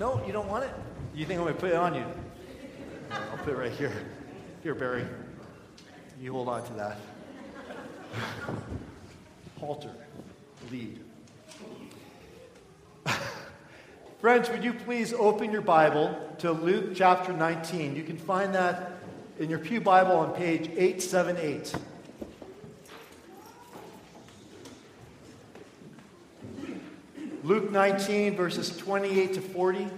No, you don't want it? You think I'm going to put it on you? I'll put it right here. Here, Barry. You hold on to that. Halter, lead. Friends, would you please open your Bible to Luke chapter 19? You can find that in your Pew Bible on page 878. Luke 19, verses 28 to 40,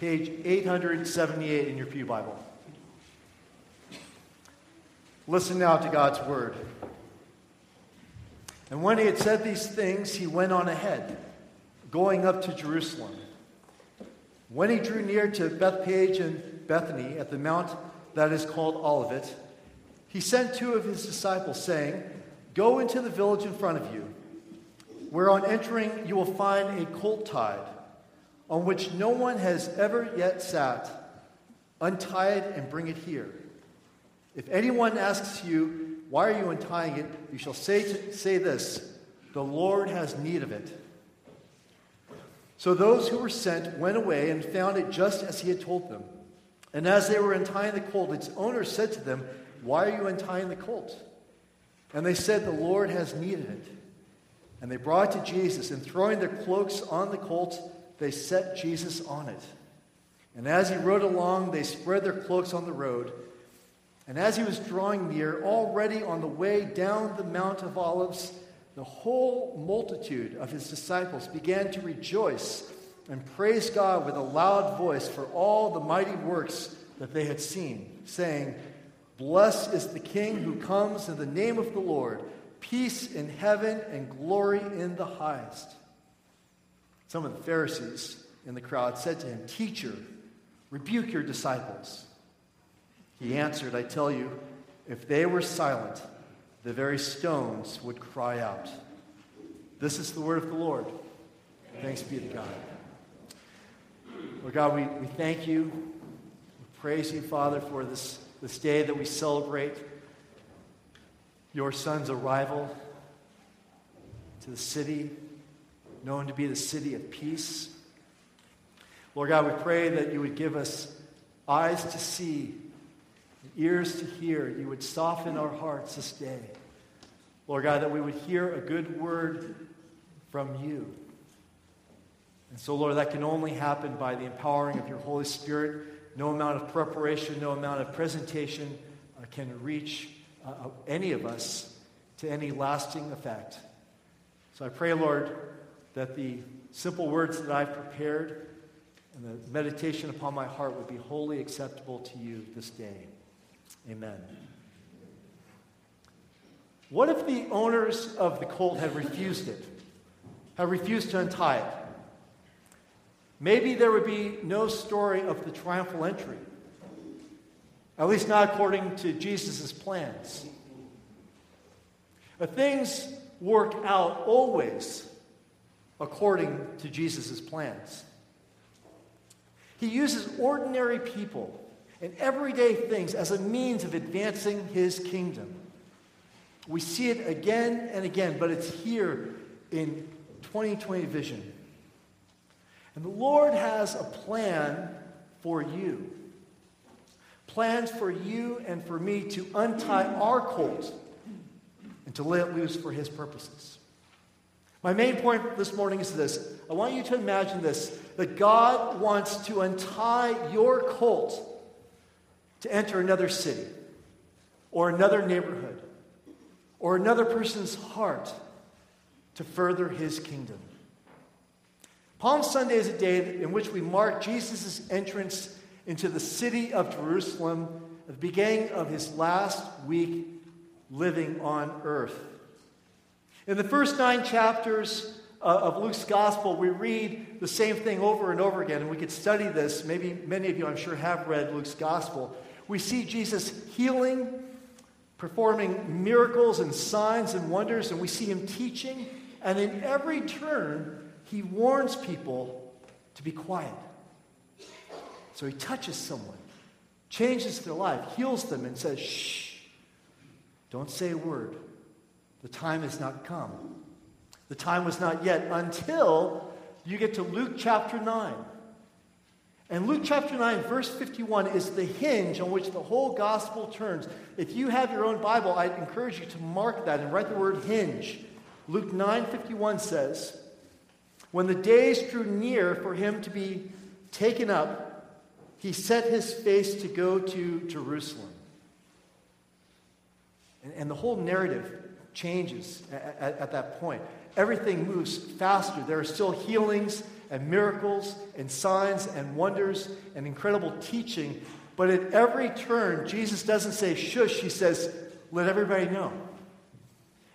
page 878 in your Pew Bible. Listen now to God's word. And when he had said these things, he went on ahead, going up to Jerusalem. When he drew near to Bethphage and Bethany at the mount that is called Olivet, he sent two of his disciples, saying, Go into the village in front of you, where on entering you will find a colt tied, on which no one has ever yet sat. Untie it and bring it here. If anyone asks you, Why are you untying it? you shall say, to, say this The Lord has need of it. So those who were sent went away and found it just as he had told them. And as they were untying the colt, its owner said to them, Why are you untying the colt? And they said, The Lord has need of it. And they brought it to Jesus, and throwing their cloaks on the colt, they set Jesus on it. And as he rode along, they spread their cloaks on the road. And as he was drawing near, already on the way down the Mount of Olives, the whole multitude of his disciples began to rejoice and praise God with a loud voice for all the mighty works that they had seen, saying, Blessed is the King who comes in the name of the Lord, peace in heaven and glory in the highest. Some of the Pharisees in the crowd said to him, Teacher, rebuke your disciples. He answered, I tell you, if they were silent, the very stones would cry out. This is the word of the Lord. Thanks be to God. Lord God, we, we thank you. We praise you, Father, for this, this day that we celebrate your son's arrival to the city, known to be the city of peace. Lord God, we pray that you would give us eyes to see ears to hear. You would soften our hearts this day. Lord God, that we would hear a good word from you. And so, Lord, that can only happen by the empowering of your Holy Spirit. No amount of preparation, no amount of presentation uh, can reach uh, uh any of us to any lasting effect. So I pray, Lord, that the simple words that I've prepared and the meditation upon my heart would be wholly acceptable to you this day. Amen. What if the owners of the colt had refused it, had refused to untie it? Maybe there would be no story of the triumphal entry, at least not according to Jesus' plans. But things work out always according to Jesus' plans. He uses ordinary people and everyday things as a means of advancing his kingdom. We see it again and again, but it's here in 2020 vision. And the Lord has a plan for you. Plans for you and for me to untie our colt and to let it loose for his purposes. My main point this morning is this I want you to imagine this that God wants to untie your colt to enter another city or another neighborhood or another person's heart to further his kingdom. Palm Sunday is a day in which we mark Jesus' entrance into the city of Jerusalem at the beginning of his last week living on earth. In the first nine chapters uh, of Luke's gospel, we read the same thing over and over again, and we could study this. Maybe many of you, I'm sure, have read Luke's gospel. We see Jesus healing, performing miracles and signs and wonders, and we see him teaching. And in every turn, he warns people to be quiet. So he touches someone, changes their life, heals them, and says, Shh, don't say a word. The time has not come. The time was not yet until you get to Luke chapter 9. And Luke chapter 9, verse 51 is the hinge on which the whole gospel turns. If you have your own Bible, I encourage you to mark that and write the word hinge. Luke 9 51 says, When the days drew near for him to be taken up, he set his face to go to Jerusalem. And, and the whole narrative changes at, at, at that point. Everything moves faster. There are still healings and miracles and signs and wonders and incredible teaching. But at every turn, Jesus doesn't say shush, he says, let everybody know.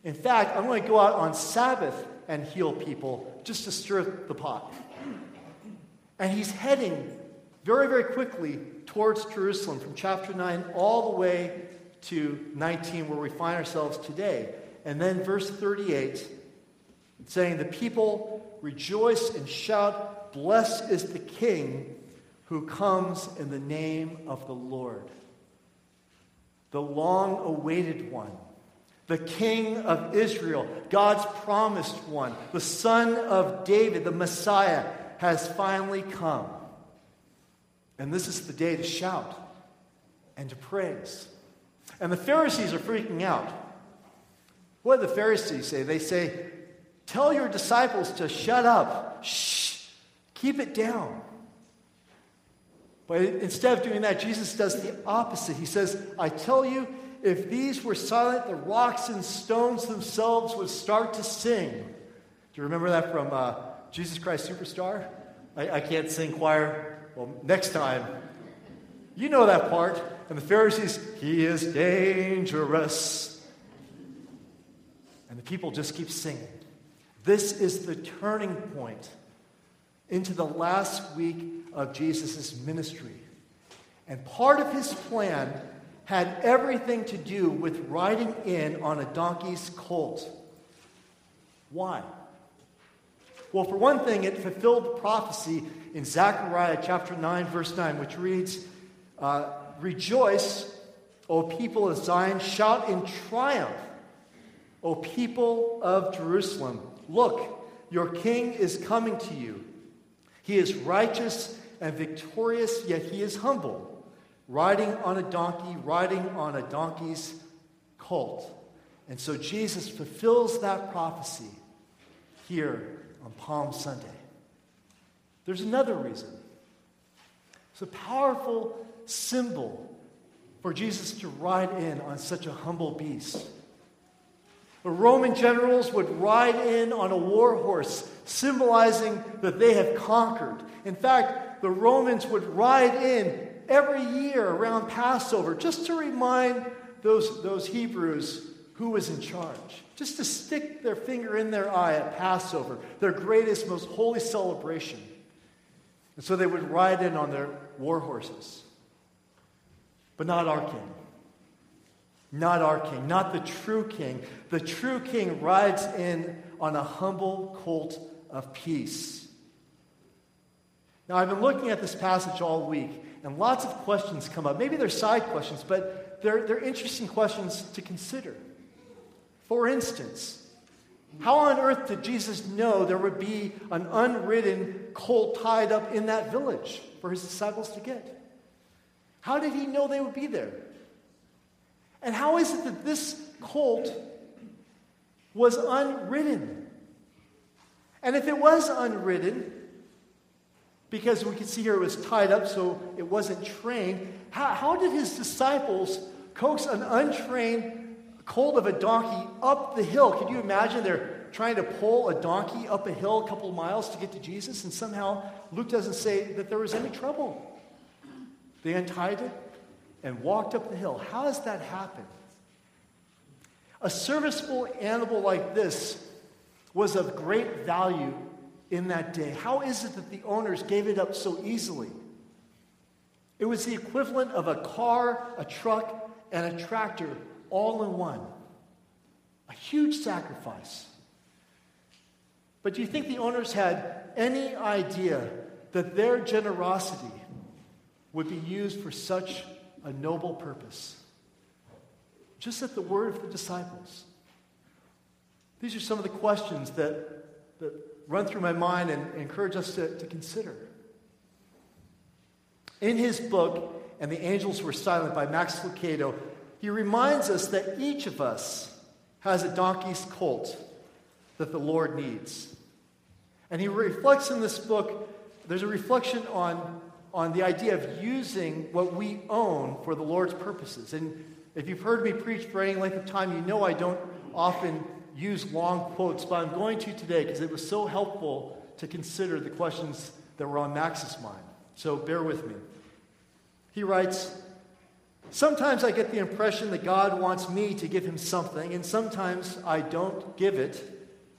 In fact, I'm going to go out on Sabbath and heal people just to stir the pot. And he's heading very, very quickly towards Jerusalem from chapter 9 all the way to 19, where we find ourselves today. And then verse 38, saying, The people rejoice and shout, Blessed is the King who comes in the name of the Lord. The long awaited one, the King of Israel, God's promised one, the Son of David, the Messiah, has finally come. And this is the day to shout and to praise. And the Pharisees are freaking out. What do the Pharisees say? They say, Tell your disciples to shut up. Shh. Keep it down. But instead of doing that, Jesus does the opposite. He says, I tell you, if these were silent, the rocks and stones themselves would start to sing. Do you remember that from uh, Jesus Christ Superstar? I, I can't sing choir. Well, next time. You know that part. And the Pharisees, he is dangerous. And the people just keep singing. This is the turning point into the last week of Jesus' ministry. And part of his plan had everything to do with riding in on a donkey's colt. Why? Well, for one thing, it fulfilled prophecy in Zechariah chapter 9, verse 9, which reads, uh, Rejoice, O people of Zion, shout in triumph, O people of Jerusalem. Look, your king is coming to you. He is righteous and victorious, yet he is humble, riding on a donkey, riding on a donkey's colt. And so Jesus fulfills that prophecy here on Palm Sunday. There's another reason. It's a powerful symbol for Jesus to ride in on such a humble beast. The Roman generals would ride in on a war horse, symbolizing that they have conquered. In fact, the Romans would ride in every year around Passover just to remind those, those Hebrews who was in charge, just to stick their finger in their eye at Passover, their greatest, most holy celebration. And so they would ride in on their war horses. But not our king. Not our king, not the true king. The true king rides in on a humble colt of peace. Now, I've been looking at this passage all week, and lots of questions come up. Maybe they're side questions, but they're, they're interesting questions to consider. For instance, how on earth did Jesus know there would be an unridden colt tied up in that village for his disciples to get? How did he know they would be there? And how is it that this colt was unridden? And if it was unridden, because we can see here it was tied up so it wasn't trained, how, how did his disciples coax an untrained colt of a donkey up the hill? Can you imagine they're trying to pull a donkey up a hill a couple miles to get to Jesus, and somehow Luke doesn't say that there was any trouble. They untied it, and walked up the hill. How does that happen? A serviceable animal like this was of great value in that day. How is it that the owners gave it up so easily? It was the equivalent of a car, a truck, and a tractor all in one. A huge sacrifice. But do you think the owners had any idea that their generosity would be used for such a noble purpose. Just at the word of the disciples. These are some of the questions that, that run through my mind and encourage us to, to consider. In his book, And the Angels Were Silent by Max Lucado, he reminds us that each of us has a donkey's colt that the Lord needs. And he reflects in this book, there's a reflection on, on the idea of using what we own for the Lord's purposes. And if you've heard me preach for any length of time, you know I don't often use long quotes, but I'm going to today because it was so helpful to consider the questions that were on Max's mind. So bear with me. He writes, Sometimes I get the impression that God wants me to give him something, and sometimes I don't give it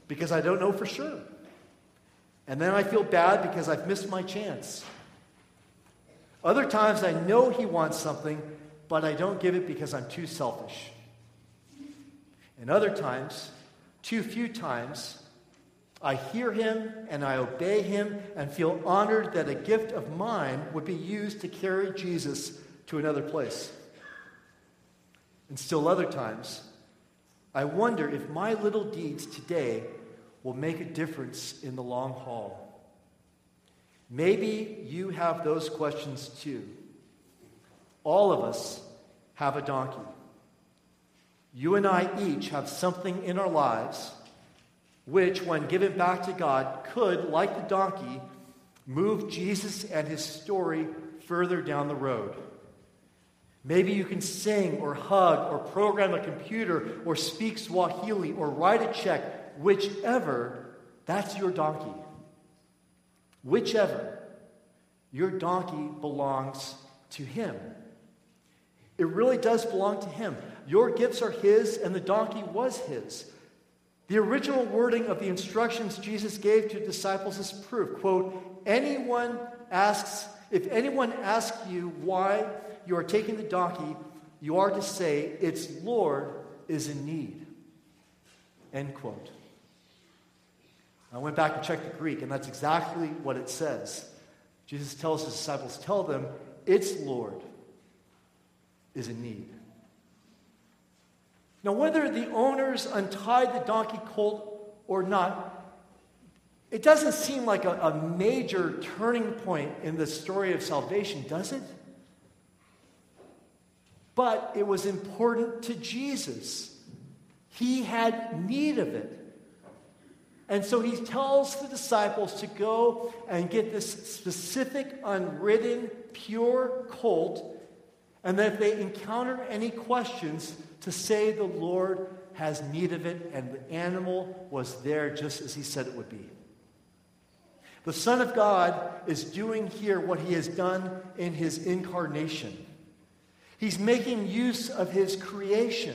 because I don't know for sure. And then I feel bad because I've missed my chance. Other times I know he wants something, but I don't give it because I'm too selfish. And other times, too few times, I hear him and I obey him and feel honored that a gift of mine would be used to carry Jesus to another place. And still other times, I wonder if my little deeds today will make a difference in the long haul. Maybe you have those questions too. All of us have a donkey. You and I each have something in our lives which, when given back to God, could, like the donkey, move Jesus and his story further down the road. Maybe you can sing or hug or program a computer or speak Swahili or write a check, whichever, that's your donkey. Whichever, your donkey belongs to him. It really does belong to him. Your gifts are his, and the donkey was his. The original wording of the instructions Jesus gave to disciples is proof. Quote, anyone asks, if anyone asks you why you are taking the donkey, you are to say, its Lord is in need. End quote. I went back and checked the Greek, and that's exactly what it says. Jesus tells his disciples, Tell them, its Lord is in need. Now, whether the owners untied the donkey colt or not, it doesn't seem like a, a major turning point in the story of salvation, does it? But it was important to Jesus. He had need of it. And so he tells the disciples to go and get this specific, unridden, pure colt, and that if they encounter any questions, to say the Lord has need of it, and the animal was there just as he said it would be. The Son of God is doing here what he has done in his incarnation. He's making use of his creation.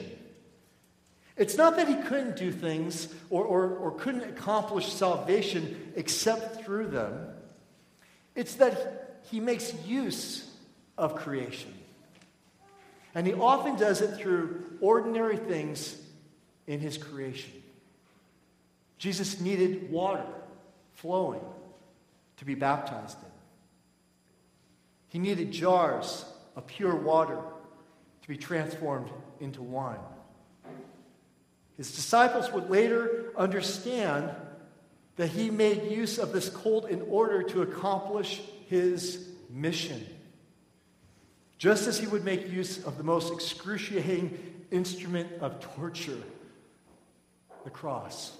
It's not that he couldn't do things or, or, or couldn't accomplish salvation except through them, it's that he makes use of creation. And he often does it through ordinary things in his creation. Jesus needed water flowing to be baptized in. He needed jars of pure water to be transformed into wine. His disciples would later understand that he made use of this colt in order to accomplish his mission. Just as he would make use of the most excruciating instrument of torture, the cross.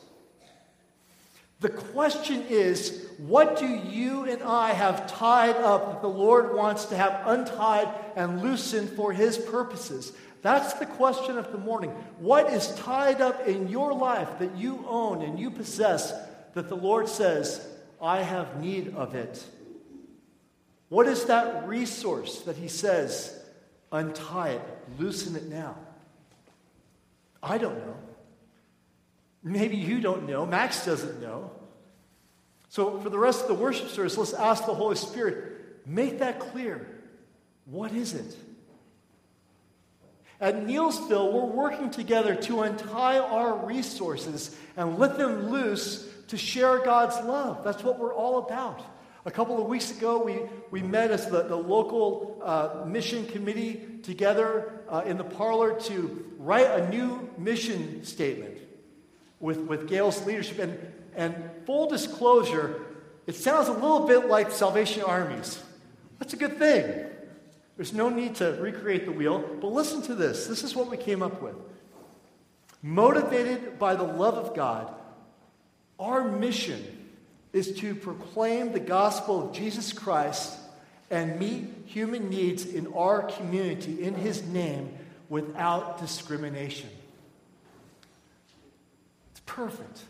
The question is what do you and I have tied up that the Lord wants to have untied and loosened for his purposes? That's the question of the morning. What is tied up in your life that you own and you possess that the Lord says, I have need of it? What is that resource that he says, untie it, loosen it now? I don't know. Maybe you don't know. Max doesn't know. So, for the rest of the worship service, let's ask the Holy Spirit, make that clear. What is it? At Neelsville, we're working together to untie our resources and let them loose to share God's love. That's what we're all about. A couple of weeks ago, we, we met as the, the local uh, mission committee together uh, in the parlor to write a new mission statement with, with Gail's leadership. And, and full disclosure, it sounds a little bit like Salvation Armies. That's a good thing. There's no need to recreate the wheel, but listen to this. This is what we came up with. Motivated by the love of God, our mission is to proclaim the gospel of Jesus Christ and meet human needs in our community in his name without discrimination. Perfect.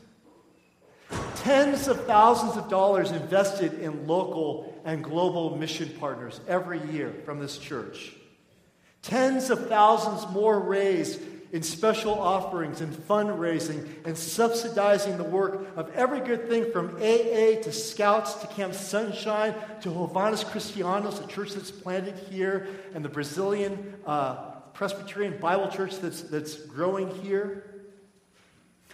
Tens of thousands of dollars invested in local and global mission partners every year from this church. Tens of thousands more raised in special offerings and fundraising and subsidizing the work of every good thing from AA to Scouts to Camp Sunshine to Jóvenes Cristianos, a church that's planted here, and the Brazilian uh, Presbyterian Bible Church that's, that's growing here.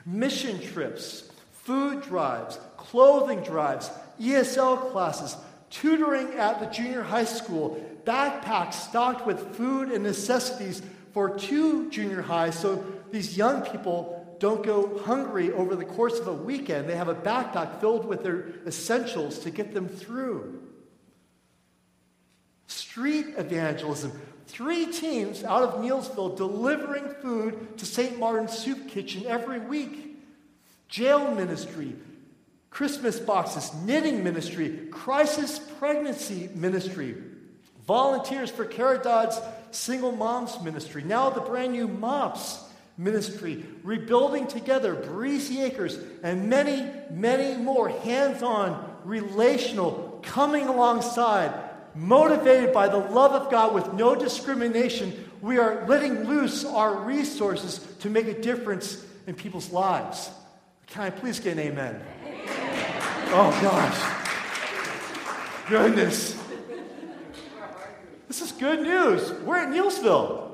Mission trips, food drives, clothing drives, ESL classes, tutoring at the junior high school, backpacks stocked with food and necessities for two junior highs so these young people don't go hungry over the course of a weekend. They have a backpack filled with their essentials to get them through. Street evangelism. Three teams out of Neelsville delivering food to St. Martin's Soup Kitchen every week. Jail ministry, Christmas boxes, knitting ministry, crisis pregnancy ministry, volunteers for Caridad's single moms ministry, now the brand new MOPS ministry, rebuilding together Breezy Acres, and many, many more hands on, relational, coming alongside, motivated by the love of God with no discrimination. We are letting loose our resources to make a difference in people's lives. Can I please get an amen? Oh, gosh. Goodness. This is good news. We're at Neelsville.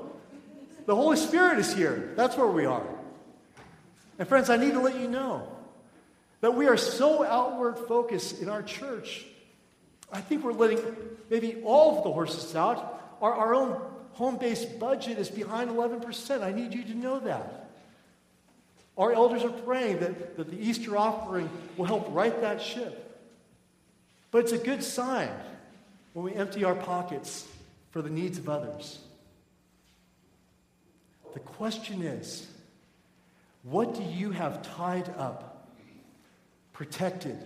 The Holy Spirit is here. That's where we are. And friends, I need to let you know that we are so outward focused in our church. I think we're letting maybe all of the horses out. Our, our own home based budget is behind 11%. I need you to know that. Our elders are praying that, that the Easter offering will help right that ship. But it's a good sign when we empty our pockets for the needs of others. The question is what do you have tied up, protected,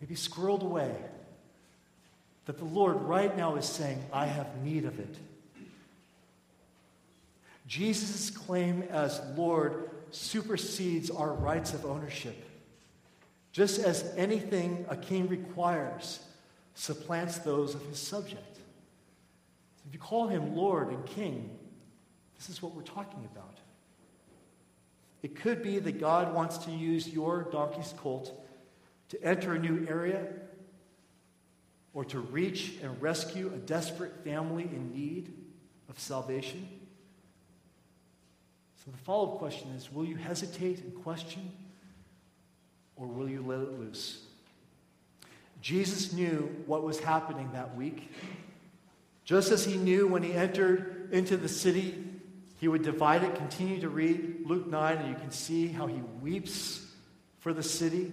maybe squirreled away, that the Lord right now is saying, I have need of it? Jesus' claim as Lord supersedes our rights of ownership. Just as anything a king requires supplants those of his subject. If you call him Lord and King, this is what we're talking about. It could be that God wants to use your donkey's colt to enter a new area or to reach and rescue a desperate family in need of salvation. So the follow up question is will you hesitate and question, or will you let it loose? Jesus knew what was happening that week. Just as he knew when he entered into the city, he would divide it. Continue to read Luke 9, and you can see how he weeps for the city.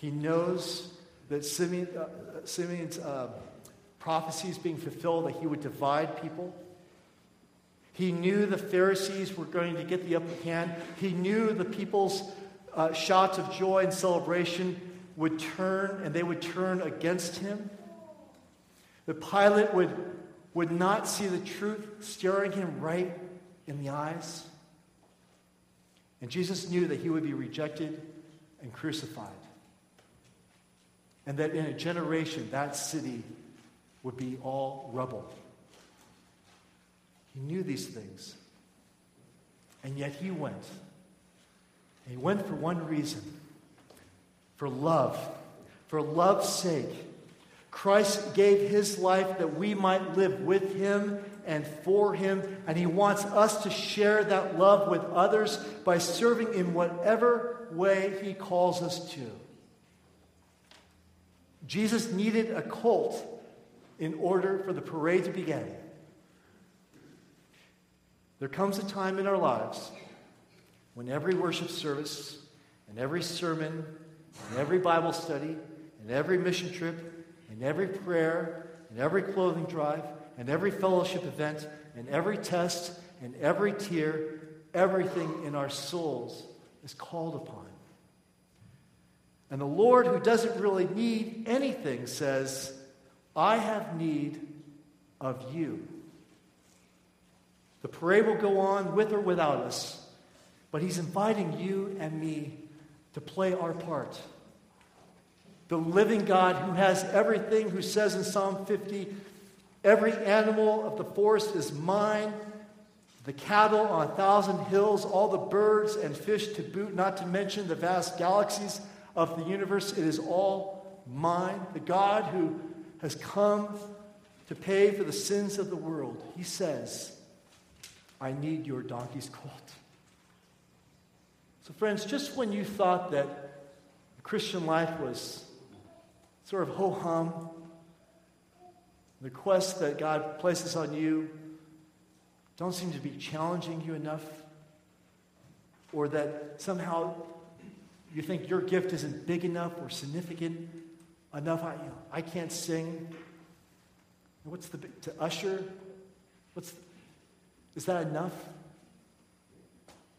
He knows that Simeon, uh, Simeon's uh, prophecy is being fulfilled, that he would divide people. He knew the Pharisees were going to get the upper hand. He knew the people's uh, shouts of joy and celebration would turn, and they would turn against him. The Pilate would, would not see the truth staring him right in the eyes. And Jesus knew that he would be rejected and crucified. And that in a generation, that city would be all rubble. He knew these things. And yet he went. And he went for one reason for love. For love's sake. Christ gave his life that we might live with him and for him, and he wants us to share that love with others by serving in whatever way he calls us to. Jesus needed a colt in order for the parade to begin. There comes a time in our lives when every worship service and every sermon and every Bible study and every mission trip and every prayer, and every clothing drive, and every fellowship event, and every test, and every tear, everything in our souls is called upon. And the Lord, who doesn't really need anything, says, I have need of you. The parade will go on with or without us, but He's inviting you and me to play our part. The living God who has everything, who says in Psalm 50, Every animal of the forest is mine, the cattle on a thousand hills, all the birds and fish to boot, not to mention the vast galaxies of the universe. It is all mine. The God who has come to pay for the sins of the world, he says, I need your donkey's colt. So, friends, just when you thought that the Christian life was sort of ho hum, the quest that God places on you don't seem to be challenging you enough, or that somehow you think your gift isn't big enough or significant enough. I, you know, I can't sing. What's the to usher? What's is that enough?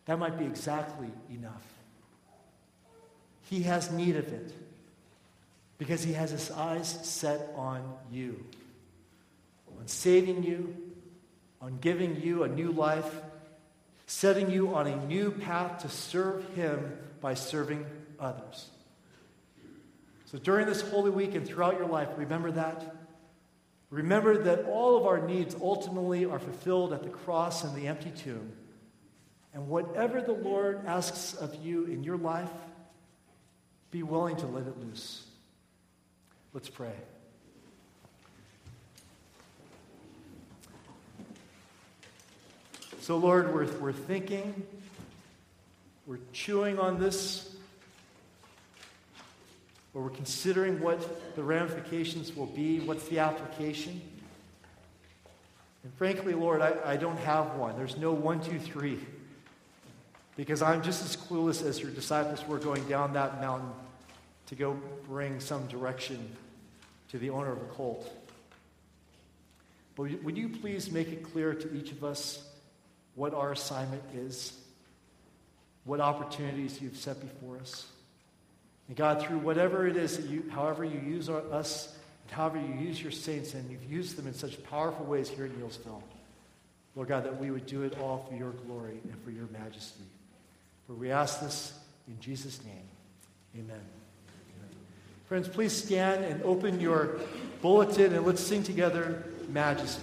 That might be exactly enough. He has need of it because he has his eyes set on you, on saving you, on giving you a new life, setting you on a new path to serve him by serving others. So during this Holy Week and throughout your life, remember that. Remember that all of our needs ultimately are fulfilled at the cross and the empty tomb. And whatever the Lord asks of you in your life, be willing to let it loose. Let's pray. So, Lord, we're, we're thinking, we're chewing on this, or we're considering what the ramifications will be, what's the application. And frankly, Lord, I, I don't have one. There's no one, two, three. Because I'm just as clueless as your disciples were going down that mountain to go bring some direction to the owner of a colt. But would you please make it clear to each of us what our assignment is, what opportunities you've set before us? And God, through whatever it is that you, however you use our, us, and however you use your saints, and you've used them in such powerful ways here in Neelsville, Lord God, that we would do it all for your glory and for your majesty. For we ask this in Jesus' name. Amen. Friends, please stand and open your bulletin and let's sing together Majesty.